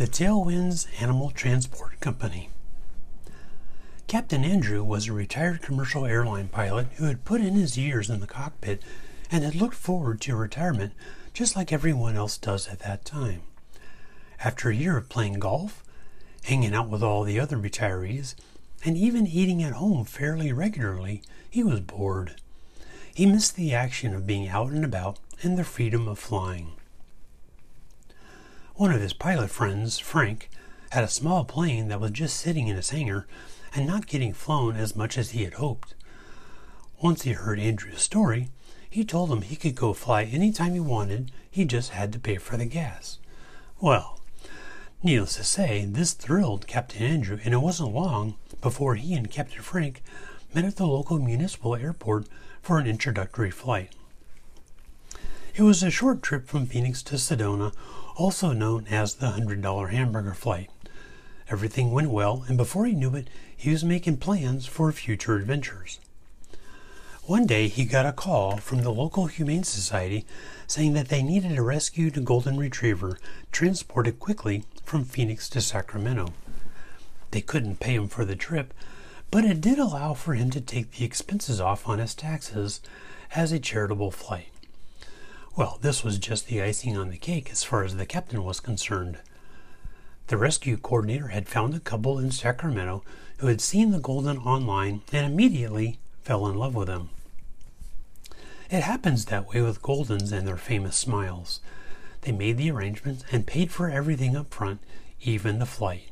The Tailwinds Animal Transport Company. Captain Andrew was a retired commercial airline pilot who had put in his years in the cockpit and had looked forward to retirement just like everyone else does at that time. After a year of playing golf, hanging out with all the other retirees, and even eating at home fairly regularly, he was bored. He missed the action of being out and about and the freedom of flying. One of his pilot friends, Frank, had a small plane that was just sitting in his hangar and not getting flown as much as he had hoped. Once he heard Andrew's story, he told him he could go fly any time he wanted, he just had to pay for the gas. Well, needless to say, this thrilled Captain Andrew, and it wasn't long before he and Captain Frank met at the local municipal airport for an introductory flight. It was a short trip from Phoenix to Sedona, also known as the $100 hamburger flight. Everything went well, and before he knew it, he was making plans for future adventures. One day he got a call from the local Humane Society saying that they needed a rescued golden retriever transported quickly from Phoenix to Sacramento. They couldn't pay him for the trip, but it did allow for him to take the expenses off on his taxes as a charitable flight. Well, this was just the icing on the cake as far as the captain was concerned. The rescue coordinator had found a couple in Sacramento who had seen the golden online and immediately fell in love with him. It happens that way with Goldens and their famous smiles. They made the arrangements and paid for everything up front, even the flight.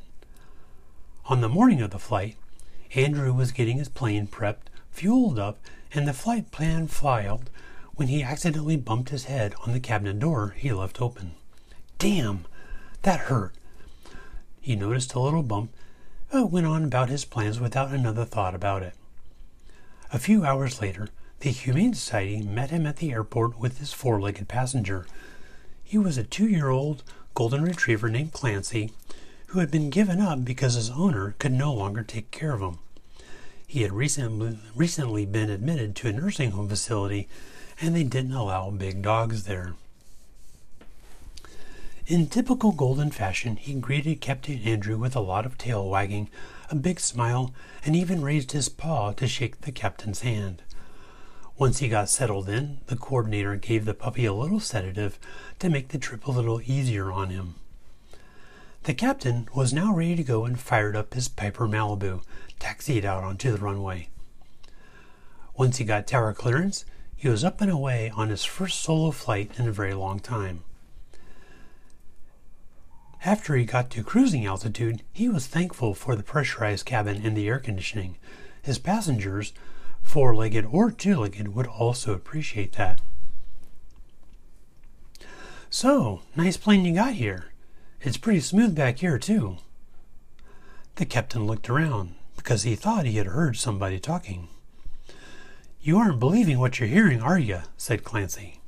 On the morning of the flight, Andrew was getting his plane prepped, fueled up, and the flight plan filed when he accidentally bumped his head on the cabinet door he left open. Damn! That hurt! He noticed a little bump, but went on about his plans without another thought about it. A few hours later, the Humane Society met him at the airport with his four legged passenger. He was a two year old golden retriever named Clancy who had been given up because his owner could no longer take care of him. He had recently, recently been admitted to a nursing home facility and they didn't allow big dogs there. In typical golden fashion, he greeted Captain Andrew with a lot of tail wagging, a big smile, and even raised his paw to shake the captain's hand. Once he got settled in, the coordinator gave the puppy a little sedative to make the trip a little easier on him. The captain was now ready to go and fired up his Piper Malibu, taxied out onto the runway. Once he got tower clearance, he was up and away on his first solo flight in a very long time. After he got to cruising altitude, he was thankful for the pressurized cabin and the air conditioning. His passengers four legged or two legged would also appreciate that. So, nice plane you got here. It's pretty smooth back here, too. The captain looked around because he thought he had heard somebody talking. You aren't believing what you're hearing, are you? said Clancy.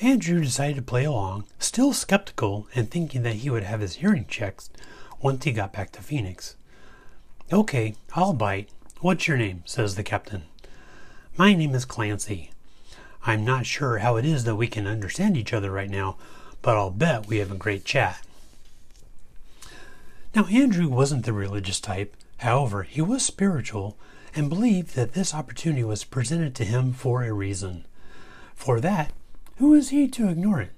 Andrew decided to play along, still skeptical and thinking that he would have his hearing checked once he got back to Phoenix. Okay, I'll bite, What's your name? says the captain. My name is Clancy. I'm not sure how it is that we can understand each other right now, but I'll bet we have a great chat. Now, Andrew wasn't the religious type. However, he was spiritual and believed that this opportunity was presented to him for a reason. For that, who is he to ignore it?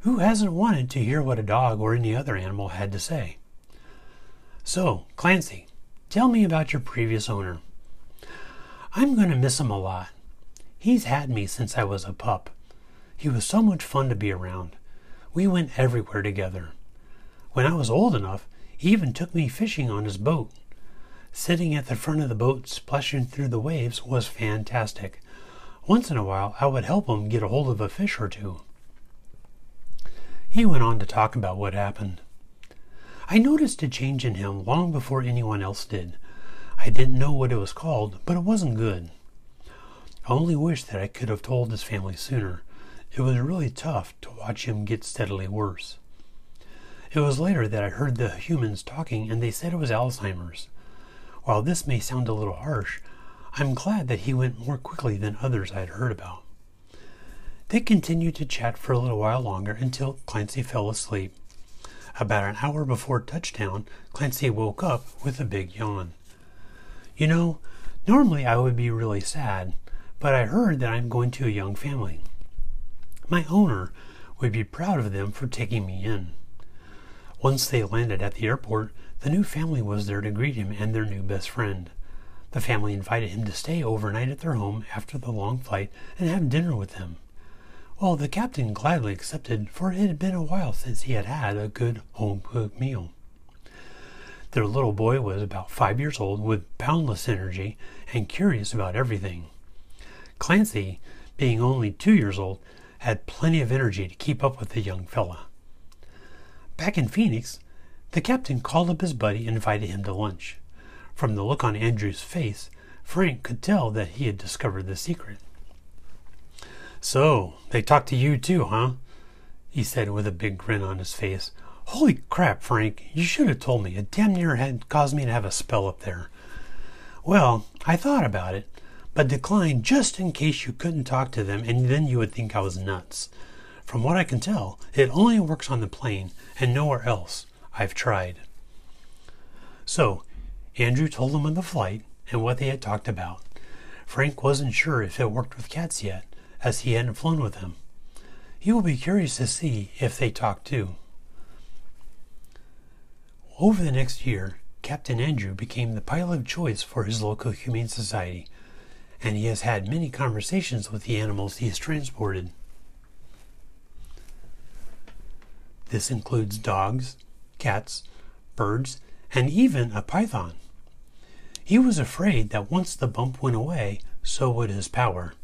Who hasn't wanted to hear what a dog or any other animal had to say? So, Clancy, Tell me about your previous owner. I'm going to miss him a lot. He's had me since I was a pup. He was so much fun to be around. We went everywhere together. When I was old enough, he even took me fishing on his boat. Sitting at the front of the boat, splashing through the waves, was fantastic. Once in a while, I would help him get a hold of a fish or two. He went on to talk about what happened. I noticed a change in him long before anyone else did. I didn't know what it was called, but it wasn't good. I only wish that I could have told his family sooner. It was really tough to watch him get steadily worse. It was later that I heard the humans talking, and they said it was Alzheimer's. While this may sound a little harsh, I'm glad that he went more quickly than others I had heard about. They continued to chat for a little while longer until Clancy fell asleep. About an hour before touchdown, Clancy woke up with a big yawn. You know, normally I would be really sad, but I heard that I'm going to a young family. My owner would be proud of them for taking me in. Once they landed at the airport, the new family was there to greet him and their new best friend. The family invited him to stay overnight at their home after the long flight and have dinner with them. Well, the captain gladly accepted, for it had been a while since he had had a good home cooked meal. Their little boy was about five years old with boundless energy and curious about everything. Clancy, being only two years old, had plenty of energy to keep up with the young fella. Back in Phoenix, the captain called up his buddy and invited him to lunch. From the look on Andrew's face, Frank could tell that he had discovered the secret. So, they talked to you too, huh? He said with a big grin on his face. Holy crap, Frank, you should have told me. It damn near had caused me to have a spell up there. Well, I thought about it, but declined just in case you couldn't talk to them and then you would think I was nuts. From what I can tell, it only works on the plane and nowhere else. I've tried. So, Andrew told them of the flight and what they had talked about. Frank wasn't sure if it worked with cats yet, as he hadn't flown with them. He will be curious to see if they talk too. Over the next year, Captain Andrew became the pilot of choice for his local Humane Society, and he has had many conversations with the animals he has transported. This includes dogs, cats, birds, and even a python. He was afraid that once the bump went away, so would his power.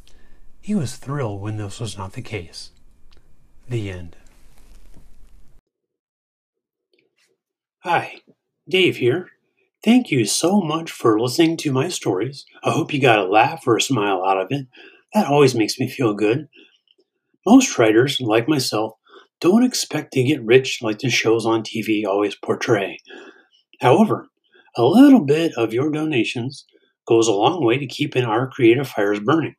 He was thrilled when this was not the case. The end. Hi, Dave here. Thank you so much for listening to my stories. I hope you got a laugh or a smile out of it. That always makes me feel good. Most writers, like myself, don't expect to get rich like the shows on TV always portray. However, a little bit of your donations goes a long way to keeping our creative fires burning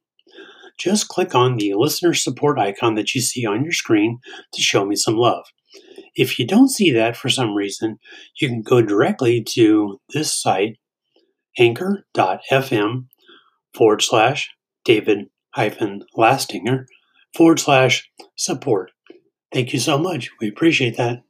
just click on the listener support icon that you see on your screen to show me some love. If you don't see that for some reason, you can go directly to this site, anchor.fm forward slash David hyphen Lastinger forward slash support. Thank you so much. We appreciate that.